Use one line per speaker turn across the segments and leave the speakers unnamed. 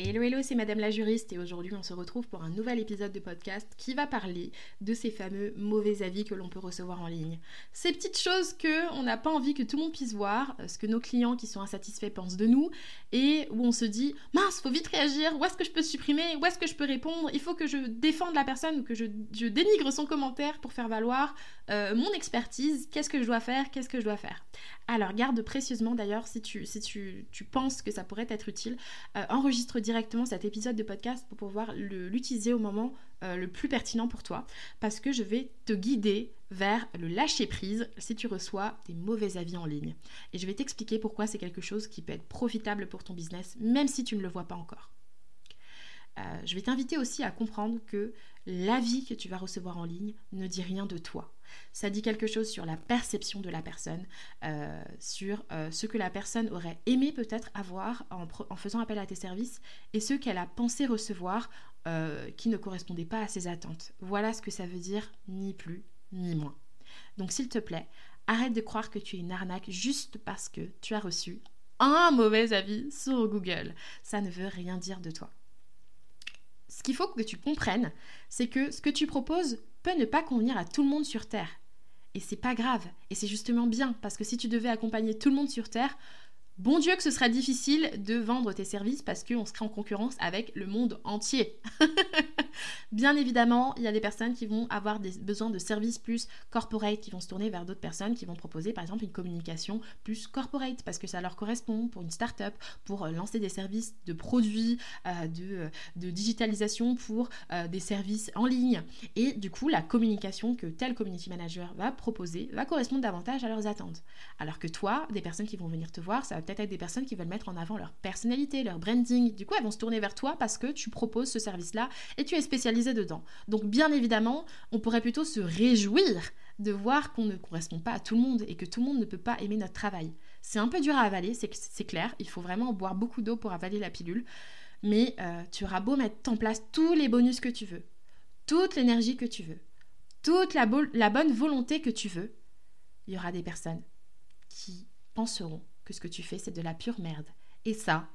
Hello hello, c'est Madame la juriste et aujourd'hui on se retrouve pour un nouvel épisode de podcast qui va parler de ces fameux mauvais avis que l'on peut recevoir en ligne. Ces petites choses que on n'a pas envie que tout le monde puisse voir, euh, ce que nos clients qui sont insatisfaits pensent de nous et où on se dit mince, faut vite réagir, où est-ce que je peux supprimer, où est-ce que je peux répondre, il faut que je défende la personne ou que je, dénigre son commentaire pour faire valoir euh, mon expertise, qu'est-ce que je dois faire, qu'est-ce que je dois faire. Alors garde précieusement d'ailleurs si tu, penses que ça pourrait être utile, euh, enregistre directement cet épisode de podcast pour pouvoir l'utiliser au moment euh, le plus pertinent pour toi. Parce que je vais te guider vers le lâcher prise si tu reçois des mauvais avis en ligne. Et je vais t'expliquer pourquoi c'est quelque chose qui peut être profitable pour ton business, même si tu ne le vois pas encore. Euh, je vais t'inviter aussi à comprendre que l'avis que tu vas recevoir en ligne ne dit rien de toi. Ça dit quelque chose sur la perception de la personne, euh, sur euh, ce que la personne aurait aimé peut-être avoir en, faisant appel à tes services et ce qu'elle a pensé recevoir qui ne correspondait pas à ses attentes. Voilà ce que ça veut dire, ni plus ni moins. Donc s'il te plaît, arrête de croire que tu es une arnaque juste parce que tu as reçu un mauvais avis sur Google. Ça ne veut rien dire de toi ce qu'il faut que tu comprennes, c'est que ce que tu proposes peut ne pas convenir à tout le monde sur Terre. Et c'est pas grave, et c'est justement bien, parce que si tu devais accompagner tout le monde sur Terre, Bon Dieu que ce sera difficile de vendre tes services parce qu'on serait en concurrence avec le monde entier. Bien évidemment, il y a des personnes qui vont avoir des besoins de services plus corporate, qui vont se tourner vers d'autres personnes qui vont proposer par exemple une communication plus corporate parce que ça leur correspond pour une start-up, pour euh, lancer des services de produits, euh, de, de, digitalisation pour euh, des services en ligne. Et du coup, la communication que tel community manager va proposer va correspondre davantage à leurs attentes. Alors que toi, des personnes qui vont venir te voir, ça va peut-être être des personnes qui veulent mettre en avant leur personnalité, leur branding. Du coup, elles vont se tourner vers toi parce que tu proposes ce service-là et tu es spécialisé dedans. Donc, bien évidemment, on pourrait plutôt se réjouir de voir qu'on ne correspond pas à tout le monde et que tout le monde ne peut pas aimer notre travail. C'est un peu dur à avaler, c'est clair. Il faut vraiment boire beaucoup d'eau pour avaler la pilule. Mais euh, tu auras beau mettre en place tous les bonus que tu veux, toute l'énergie que tu veux, toute la, bonne volonté que tu veux, il y aura des personnes qui penseront que ce que tu fais, c'est de la pure merde. Et ça,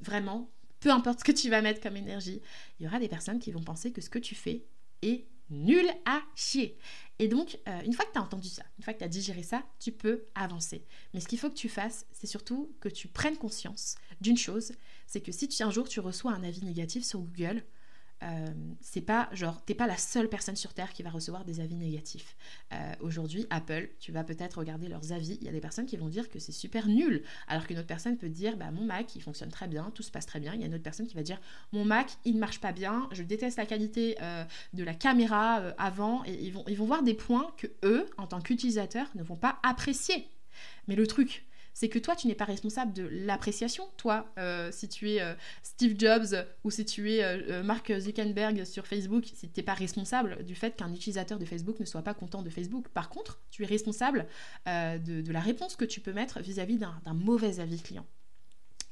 vraiment, peu importe ce que tu vas mettre comme énergie, il y aura des personnes qui vont penser que ce que tu fais est nul à chier. Et donc, euh, une fois que tu as entendu ça, une fois que tu as digéré ça, tu peux avancer. Mais ce qu'il faut que tu fasses, c'est surtout que tu prennes conscience d'une chose, c'est que si un jour tu reçois un avis négatif sur Google, euh, c'est pas genre t'es pas la seule personne sur terre qui va recevoir des avis négatifs. Euh, aujourd'hui, Apple, tu vas peut-être regarder leurs avis. Il y a des personnes qui vont dire que c'est super nul, alors qu'une autre personne peut dire bah mon Mac il fonctionne très bien, tout se passe très bien. Il y a une autre personne qui va dire mon Mac il ne marche pas bien, je déteste la qualité euh, de la caméra avant et ils vont ils vont voir des points que eux en tant qu'utilisateurs ne vont pas apprécier. Mais le truc, c'est que toi, tu n'es pas responsable de l'appréciation. Toi, euh, si tu es euh, Steve Jobs ou si tu es euh, Mark Zuckerberg sur Facebook, tu n'es pas responsable du fait qu'un utilisateur de Facebook ne soit pas content de Facebook. Par contre, tu es responsable de, la réponse que tu peux mettre vis-à-vis d'un mauvais avis client.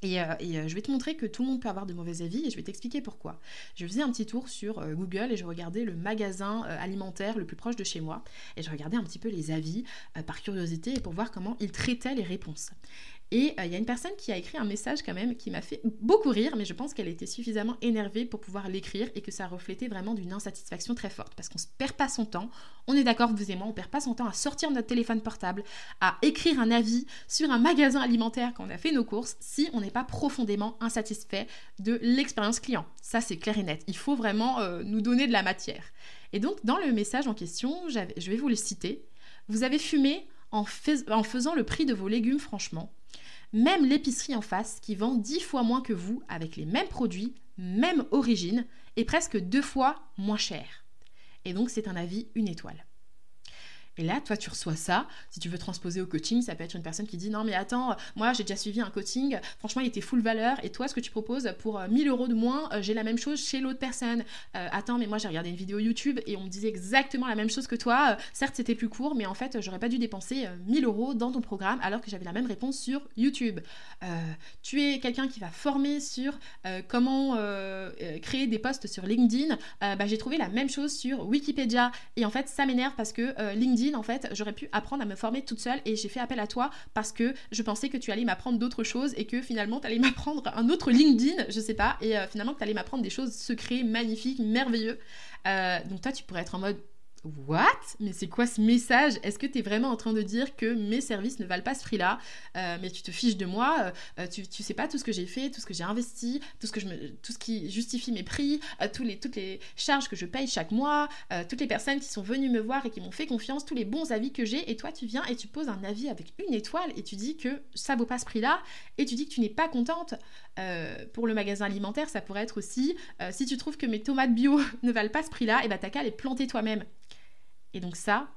Et, euh, euh, je vais te montrer que tout le monde peut avoir de mauvais avis et je vais t'expliquer pourquoi. Je faisais un petit tour sur euh, Google et je regardais le magasin alimentaire le plus proche de chez moi et je regardais un petit peu les avis par curiosité et pour voir comment ils traitaient les réponses. Et euh, il y a une personne qui a écrit un message quand même qui m'a fait beaucoup rire, mais je pense qu'elle était suffisamment énervée pour pouvoir l'écrire et que ça reflétait vraiment d'une insatisfaction très forte. Parce qu'on ne perd pas son temps, on est d'accord, vous et moi, on ne perd pas son temps à sortir notre téléphone portable, à écrire un avis sur un magasin alimentaire quand on a fait nos courses, si on n'est pas profondément insatisfait de l'expérience client. Ça, c'est clair et net. Il faut vraiment euh, nous donner de la matière. Et donc, dans le message en question, je vais vous le citer. Vous avez fumé en faisant le prix de vos légumes, franchement. Même l'épicerie en face, qui vend 10 fois moins que vous, avec les mêmes produits, même origine, est presque deux fois moins cher. Et donc c'est un avis une étoile. Et là, toi, tu reçois ça. Si tu veux transposer au coaching, ça peut être une personne qui dit Non, mais attends, moi, j'ai déjà suivi un coaching. Franchement, il était full valeur. Et toi, ce que tu proposes pour 1000 euh, euros de moins, euh, j'ai la même chose chez l'autre personne. Euh, attends, mais moi, j'ai regardé une vidéo YouTube et on me disait exactement la même chose que toi. certes, c'était plus court, mais en fait, j'aurais pas dû dépenser 1000 euros dans ton programme alors que j'avais la même réponse sur YouTube. tu es quelqu'un qui va former sur comment créer des posts sur LinkedIn. bah, j'ai trouvé la même chose sur Wikipédia. Et en fait, ça m'énerve parce que LinkedIn En fait, j'aurais pu apprendre à me former toute seule et j'ai fait appel à toi parce que je pensais que tu allais m'apprendre d'autres choses et que finalement tu allais m'apprendre un autre LinkedIn, je sais pas, et euh, finalement tu allais m'apprendre des choses secrètes, magnifiques, merveilleux. Euh, donc toi, tu pourrais être en mode What? Mais c'est quoi ce message? Est-ce que tu es vraiment en train de dire que mes services ne valent pas ce prix-là? Euh, Mais tu te fiches de moi, euh, euh, tu, tu sais pas tout ce que j'ai fait, tout ce que j'ai investi, tout ce, que je me, tout ce qui justifie mes prix, tous les, toutes les charges que je paye chaque mois, toutes les personnes qui sont venues me voir et qui m'ont fait confiance, tous les bons avis que j'ai. Et toi, tu viens et tu poses un avis avec une étoile et tu dis que ça vaut pas ce prix-là et tu dis que tu n'es pas contente. pour le magasin alimentaire, ça pourrait être aussi si tu trouves que mes tomates bio ne valent pas ce prix-là, et bah t'as qu'à les planter toi-même. Et donc ça,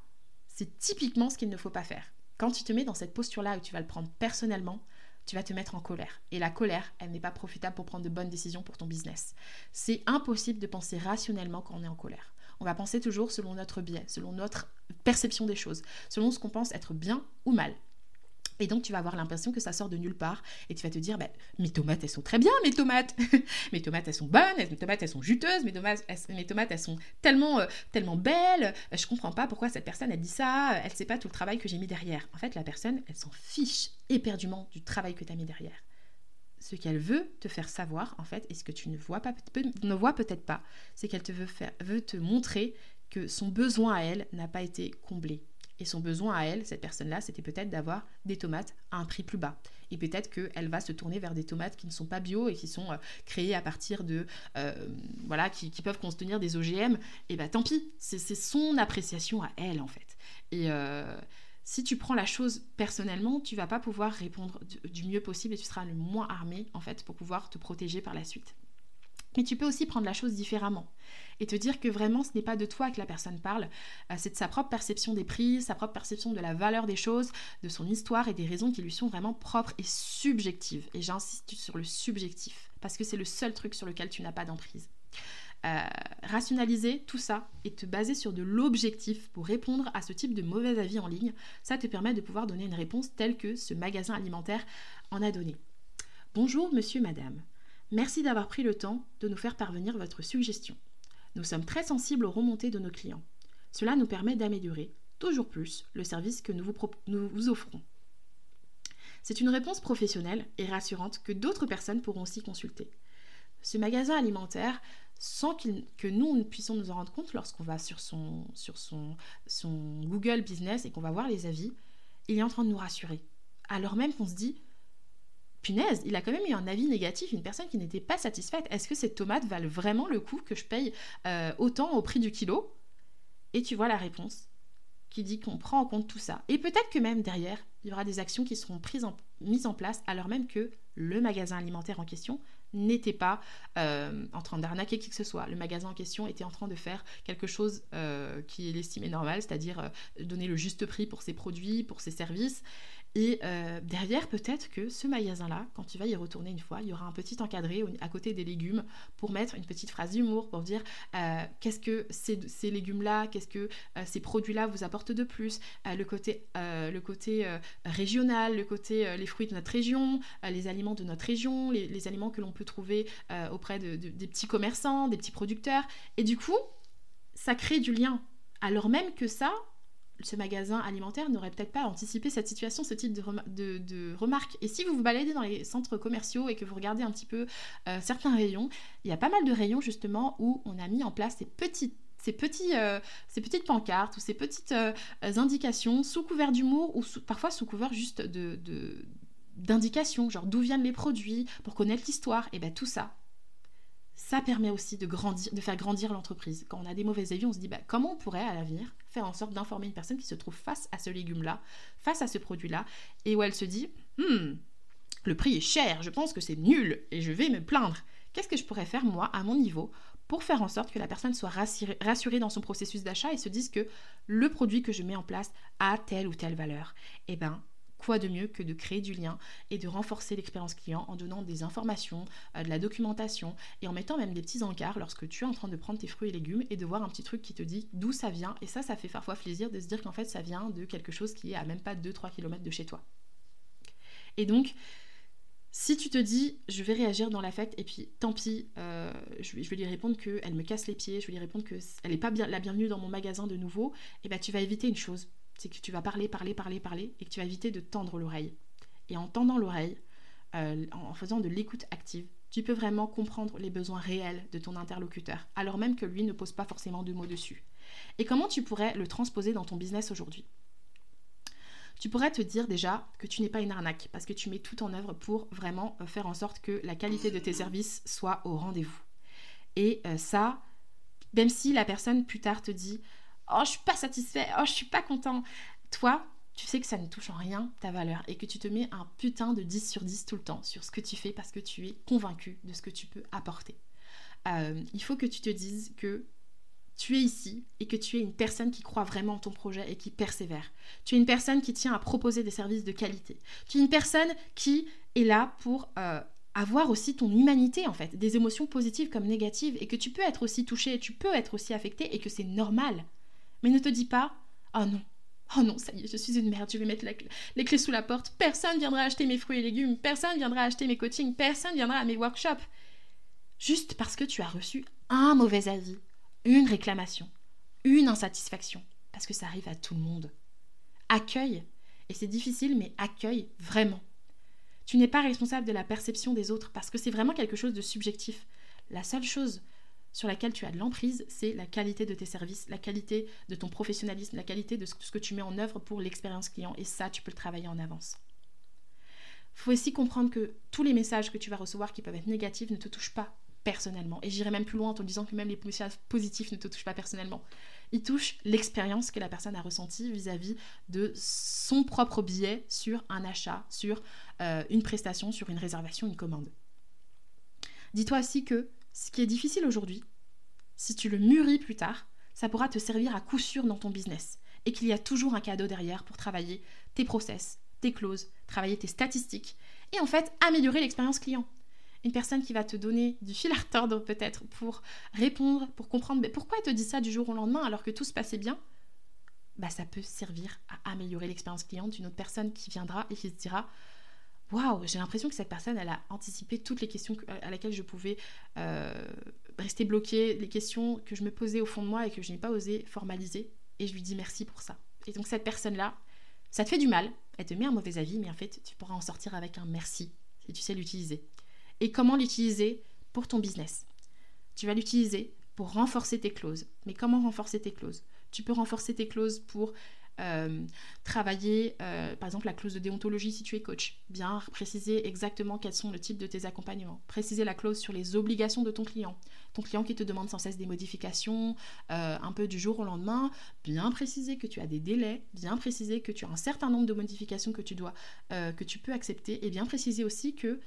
c'est typiquement ce qu'il ne faut pas faire. Quand tu te mets dans cette posture-là où tu vas le prendre personnellement, tu vas te mettre en colère. Et la colère, elle n'est pas profitable pour prendre de bonnes décisions pour ton business. C'est impossible de penser rationnellement quand on est en colère. On va penser toujours selon notre biais, selon notre perception des choses, selon ce qu'on pense être bien ou mal. Et donc, tu vas avoir l'impression que ça sort de nulle part. Et tu vas te dire, bah, mes tomates, elles sont très bien, mes tomates. mes tomates, elles sont bonnes, mes tomates, elles sont juteuses, mes tomates, elles, sont tellement, euh, tellement belles. Je comprends pas pourquoi cette personne a dit ça. Elle sait pas tout le travail que j'ai mis derrière. En fait, la personne, elle s'en fiche éperdument du travail que tu as mis derrière. Ce qu'elle veut te faire savoir, en fait, et ce que tu ne vois, pas, ne vois peut-être pas, c'est qu'elle te veut, faire, veut te montrer que son besoin à elle n'a pas été comblé et son besoin à elle, cette personne-là, c'était peut-être d'avoir des tomates à un prix plus bas. Et peut-être qu'elle va se tourner vers des tomates qui ne sont pas bio et qui sont euh, créées à partir de... Euh, voilà, qui, peuvent contenir des OGM. Et bah tant pis, c'est son appréciation à elle, en fait. Et... Euh, si tu prends la chose personnellement, tu vas pas pouvoir répondre du mieux possible et tu seras le moins armé en fait pour pouvoir te protéger par la suite. Mais tu peux aussi prendre la chose différemment et te dire que vraiment ce n'est pas de toi que la personne parle, euh, c'est de sa propre perception des prix, sa propre perception de la valeur des choses, de son histoire et des raisons qui lui sont vraiment propres et subjectives. Et j'insiste sur le subjectif, parce que c'est le seul truc sur lequel tu n'as pas d'emprise. Euh, rationaliser tout ça et te baser sur de l'objectif pour répondre à ce type de mauvais avis en ligne, ça te permet de pouvoir donner une réponse telle que ce magasin alimentaire en a donné. Bonjour monsieur, madame. Merci d'avoir pris le temps de nous faire parvenir votre suggestion. Nous sommes très sensibles aux remontées de nos clients. Cela nous permet d'améliorer toujours plus le service que nous vous, offrons. C'est une réponse professionnelle et rassurante que d'autres personnes pourront aussi consulter. Ce magasin alimentaire, sans que nous puissions nous en rendre compte lorsqu'on va sur, son Google Business et qu'on va voir les avis, il est en train de nous rassurer. Alors même qu'on se dit, punaise, il a quand même eu un avis négatif, une personne qui n'était pas satisfaite. Est-ce que ces tomates valent vraiment le coup que je paye euh, autant au prix du kilo? Et tu vois la réponse qui dit qu'on prend en compte tout ça. Et peut-être que même derrière, il y aura des actions qui seront prises mises en place alors même que le magasin alimentaire en question n'était pas euh, en train d'arnaquer qui que ce soit. Le magasin en question était en train de faire quelque chose euh, qui est estimé normal, c'est-à-dire donner le juste prix pour ses produits, pour ses services. Et euh, derrière, peut-être que ce magasin-là, quand tu vas y retourner une fois, il y aura un petit encadré à côté des légumes pour mettre une petite phrase d'humour, pour dire euh, qu'est-ce que ces, légumes-là, qu'est-ce que euh, ces produits-là vous apportent de plus, le côté, le côté régional, le côté les fruits de notre région, les aliments de notre région, les, aliments que l'on peut trouver auprès des petits commerçants, des petits producteurs. Et du coup, ça crée du lien. Alors même que ça, ce magasin alimentaire n'aurait peut-être pas anticipé cette situation, ce type de, remarques. Et si vous vous baladez dans les centres commerciaux et que vous regardez un petit peu euh, certains rayons, il y a pas mal de rayons justement où on a mis en place ces petites ces, petits, euh, ces petites pancartes ou ces petites euh, indications sous couvert d'humour ou parfois sous couvert juste de, d'indications, genre d'où viennent les produits, pour connaître l'histoire, et bien tout ça, ça permet aussi de, grandir, de faire grandir l'entreprise. Quand on a des mauvais avis, on se dit bah, comment on pourrait à l'avenir faire en sorte d'informer une personne qui se trouve face à ce légume-là, face à ce produit-là, et où elle se dit hmm, le prix est cher, je pense que c'est nul et je vais me plaindre. Qu'est-ce que je pourrais faire moi à mon niveau pour faire en sorte que la personne soit rassurée, rassurée dans son processus d'achat et se dise que le produit que je mets en place a telle ou telle valeur? Eh bien, quoi de mieux que de créer du lien et de renforcer l'expérience client en donnant des informations, euh, de la documentation et en mettant même des petits encarts lorsque tu es en train de prendre tes fruits et légumes et de voir un petit truc qui te dit d'où ça vient. Et ça, ça fait parfois plaisir de se dire qu'en fait ça vient de quelque chose qui est à même pas 2-3 km de chez toi. Et donc, si tu te dis, je vais réagir dans l'affect, et puis tant pis, euh, je, vais, lui répondre qu'elle me casse les pieds, je vais lui répondre qu'elle n'est pas la bienvenue dans mon magasin de nouveau, eh ben tu vas éviter une chose, c'est que tu vas parler, parler, parler, parler, et que tu vas éviter de tendre l'oreille. Et en tendant l'oreille, euh, en faisant de l'écoute active, tu peux vraiment comprendre les besoins réels de ton interlocuteur, alors même que lui ne pose pas forcément de mots dessus. Et comment tu pourrais le transposer dans ton business aujourd'hui? Tu pourrais te dire déjà que tu n'es pas une arnaque parce que tu mets tout en œuvre pour vraiment euh, faire en sorte que la qualité de tes services soit au rendez-vous. Et euh, ça, même si la personne plus tard te dit Oh, je suis pas satisfait, oh, je suis pas content, toi, tu sais que ça ne touche en rien ta valeur et que tu te mets un putain de 10 sur 10 tout le temps sur ce que tu fais parce que tu es convaincu de ce que tu peux apporter. Euh, il faut que tu te dises que tu es ici et que tu es une personne qui croit vraiment en ton projet et qui persévère. Tu es une personne qui tient à proposer des services de qualité. Tu es une personne qui est là pour euh, avoir aussi ton humanité en fait, des émotions positives comme négatives et que tu peux être aussi touché, tu peux être aussi affecté et que c'est normal. Mais ne te dis pas "Oh non, Oh non, ça y est, je suis une merde, je vais mettre les clés sous la porte. Personne viendra acheter mes fruits et légumes, personne viendra acheter mes coachings, personne viendra à mes workshops. Juste parce que tu as reçu un mauvais avis, une réclamation, une insatisfaction. Parce que ça arrive à tout le monde. Accueille. Et c'est difficile, mais accueille vraiment. Tu n'es pas responsable de la perception des autres parce que c'est vraiment quelque chose de subjectif. La seule chose sur laquelle tu as de l'emprise, c'est la qualité de tes services, la qualité de ton professionnalisme, la qualité de ce que tu mets en œuvre pour l'expérience client. Et ça, tu peux le travailler en avance. Il faut aussi comprendre que tous les messages que tu vas recevoir qui peuvent être négatifs ne te touchent pas personnellement. Et j'irai même plus loin en te disant que même les messages positifs ne te touchent pas personnellement. Ils touchent l'expérience que la personne a ressentie vis-à-vis de son propre billet sur un achat, sur euh, une prestation, sur une réservation, une commande. Dis-toi aussi que ce qui est difficile aujourd'hui, si tu le mûris plus tard, ça pourra te servir à coup sûr dans ton business et qu'il y a toujours un cadeau derrière pour travailler tes process, tes clauses, travailler tes statistiques et en fait améliorer l'expérience client. Une personne qui va te donner du fil à retordre peut-être pour répondre, pour comprendre mais pourquoi elle te dit ça du jour au lendemain alors que tout se passait bien, bah ça peut servir à améliorer l'expérience client d'une autre personne qui viendra et qui se dira waouh, j'ai l'impression que cette personne, elle a anticipé toutes les questions à laquelle je pouvais euh, rester bloquée, les questions que je me posais au fond de moi et que je n'ai pas osé formaliser. Et je lui dis merci pour ça. Et donc cette personne-là, ça te fait du mal, elle te met un mauvais avis, mais en fait, tu pourras en sortir avec un merci si tu sais l'utiliser. Et comment l'utiliser pour ton business? Tu vas l'utiliser pour renforcer tes clauses. Mais comment renforcer tes clauses? Tu peux renforcer tes clauses pour euh, travailler, euh, par exemple, la clause de déontologie si tu es coach. Bien préciser exactement quels sont le type de tes accompagnements. Préciser la clause sur les obligations de ton client. Ton client qui te demande sans cesse des modifications, euh, un peu du jour au lendemain. Bien préciser que tu as des délais. Bien préciser que tu as un certain nombre de modifications que tu dois, que tu peux accepter. Et bien préciser aussi que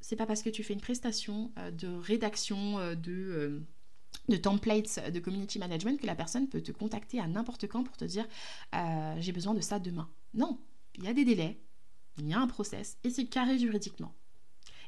c'est pas parce que tu fais une prestation de rédaction de de templates de community management que la personne peut te contacter à n'importe quand pour te dire euh, j'ai besoin de ça demain. Non, il y a des délais, il y a un process et c'est carré juridiquement.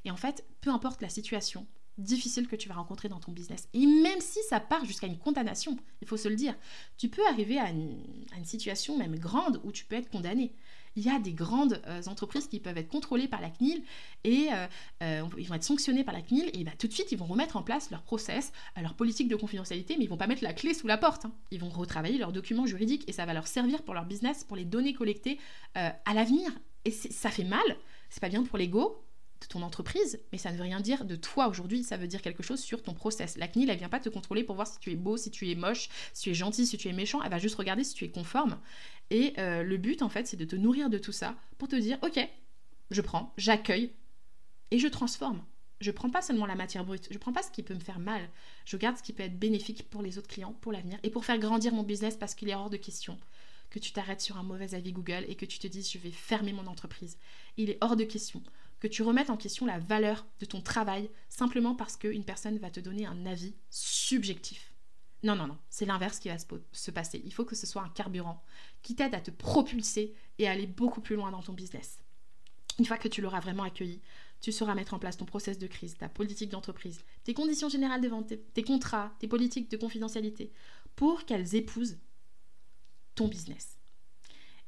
Et en fait, peu importe la situation difficile que tu vas rencontrer dans ton business, et même si ça part jusqu'à une condamnation, il faut se le dire, tu peux arriver à une, à une situation même grande où tu peux être condamné il y a des grandes euh, entreprises qui peuvent être contrôlées par la CNIL et euh, euh, ils vont être sanctionnés par la CNIL et bah, tout de suite ils vont remettre en place leur process, leur politique de confidentialité, mais ils vont pas mettre la clé sous la porte. Hein. Ils vont retravailler leurs documents juridiques et ça va leur servir pour leur business, pour les données collectées à l'avenir. Et ça fait mal, c'est pas bien pour l'ego, de ton entreprise, mais ça ne veut rien dire de toi aujourd'hui, ça veut dire quelque chose sur ton process. La CNIL, elle vient pas te contrôler pour voir si tu es beau, si tu es moche, si tu es gentil, si tu es méchant, elle va juste regarder si tu es conforme. Et euh, le but, en fait, c'est de te nourrir de tout ça pour te dire, ok, je prends, j'accueille et je transforme. Je prends pas seulement la matière brute, je prends pas ce qui peut me faire mal, je garde ce qui peut être bénéfique pour les autres clients, pour l'avenir et pour faire grandir mon business parce qu'il est hors de question que tu t'arrêtes sur un mauvais avis Google et que tu te dises je vais fermer mon entreprise. Il est hors de question que tu remettes en question la valeur de ton travail simplement parce qu'une personne va te donner un avis subjectif. Non, non, non, c'est l'inverse qui va se passer. Il faut que ce soit un carburant qui t'aide à te propulser et à aller beaucoup plus loin dans ton business. Une fois que tu l'auras vraiment accueilli, tu sauras mettre en place ton process de crise, ta politique d'entreprise, tes conditions générales de vente, tes contrats, tes politiques de confidentialité, pour qu'elles épousent ton business.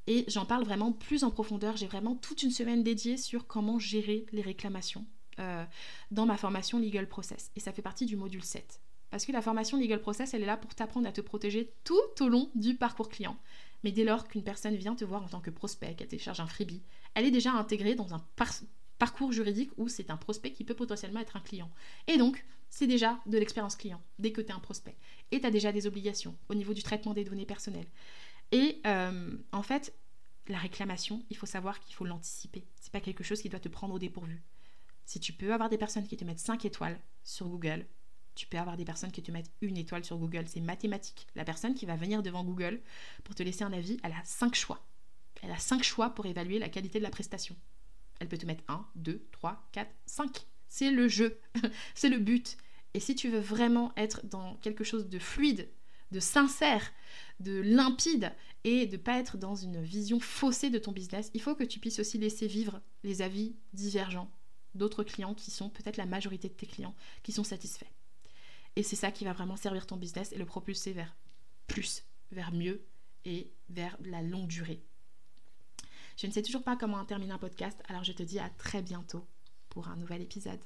Et j'en parle vraiment plus en profondeur. J'ai vraiment toute une semaine dédiée sur comment gérer les réclamations euh, dans ma formation Legal Process. Et ça fait partie du module 7. Parce que la formation Legal Process, elle est là pour t'apprendre à te protéger tout au long du parcours client. Mais dès lors qu'une personne vient te voir en tant que prospect, qu'elle télécharge un freebie, elle est déjà intégrée dans un parcours juridique où c'est un prospect qui peut potentiellement être un client. Et donc, c'est déjà de l'expérience client dès que tu es un prospect. Et tu as déjà des obligations au niveau du traitement des données personnelles. Et euh, en fait, la réclamation, il faut savoir qu'il faut l'anticiper. C'est pas quelque chose qui doit te prendre au dépourvu. Si tu peux avoir des personnes qui te mettent 5 étoiles sur Google, tu peux avoir des personnes qui te mettent une étoile sur Google. C'est mathématique. La personne qui va venir devant Google pour te laisser un avis, elle a 5 choix. Elle a 5 choix pour évaluer la qualité de la prestation. Elle peut te mettre 1, 2, 3, 4, 5. C'est le jeu. c'est le but. Et si tu veux vraiment être dans quelque chose de fluide, de sincère, de limpide et de pas être dans une vision faussée de ton business, il faut que tu puisses aussi laisser vivre les avis divergents d'autres clients qui sont peut-être la majorité de tes clients qui sont satisfaits. Et c'est ça qui va vraiment servir ton business et le propulser vers plus, vers mieux et vers la longue durée. Je ne sais toujours pas comment terminer un podcast, alors je te dis à très bientôt pour un nouvel épisode.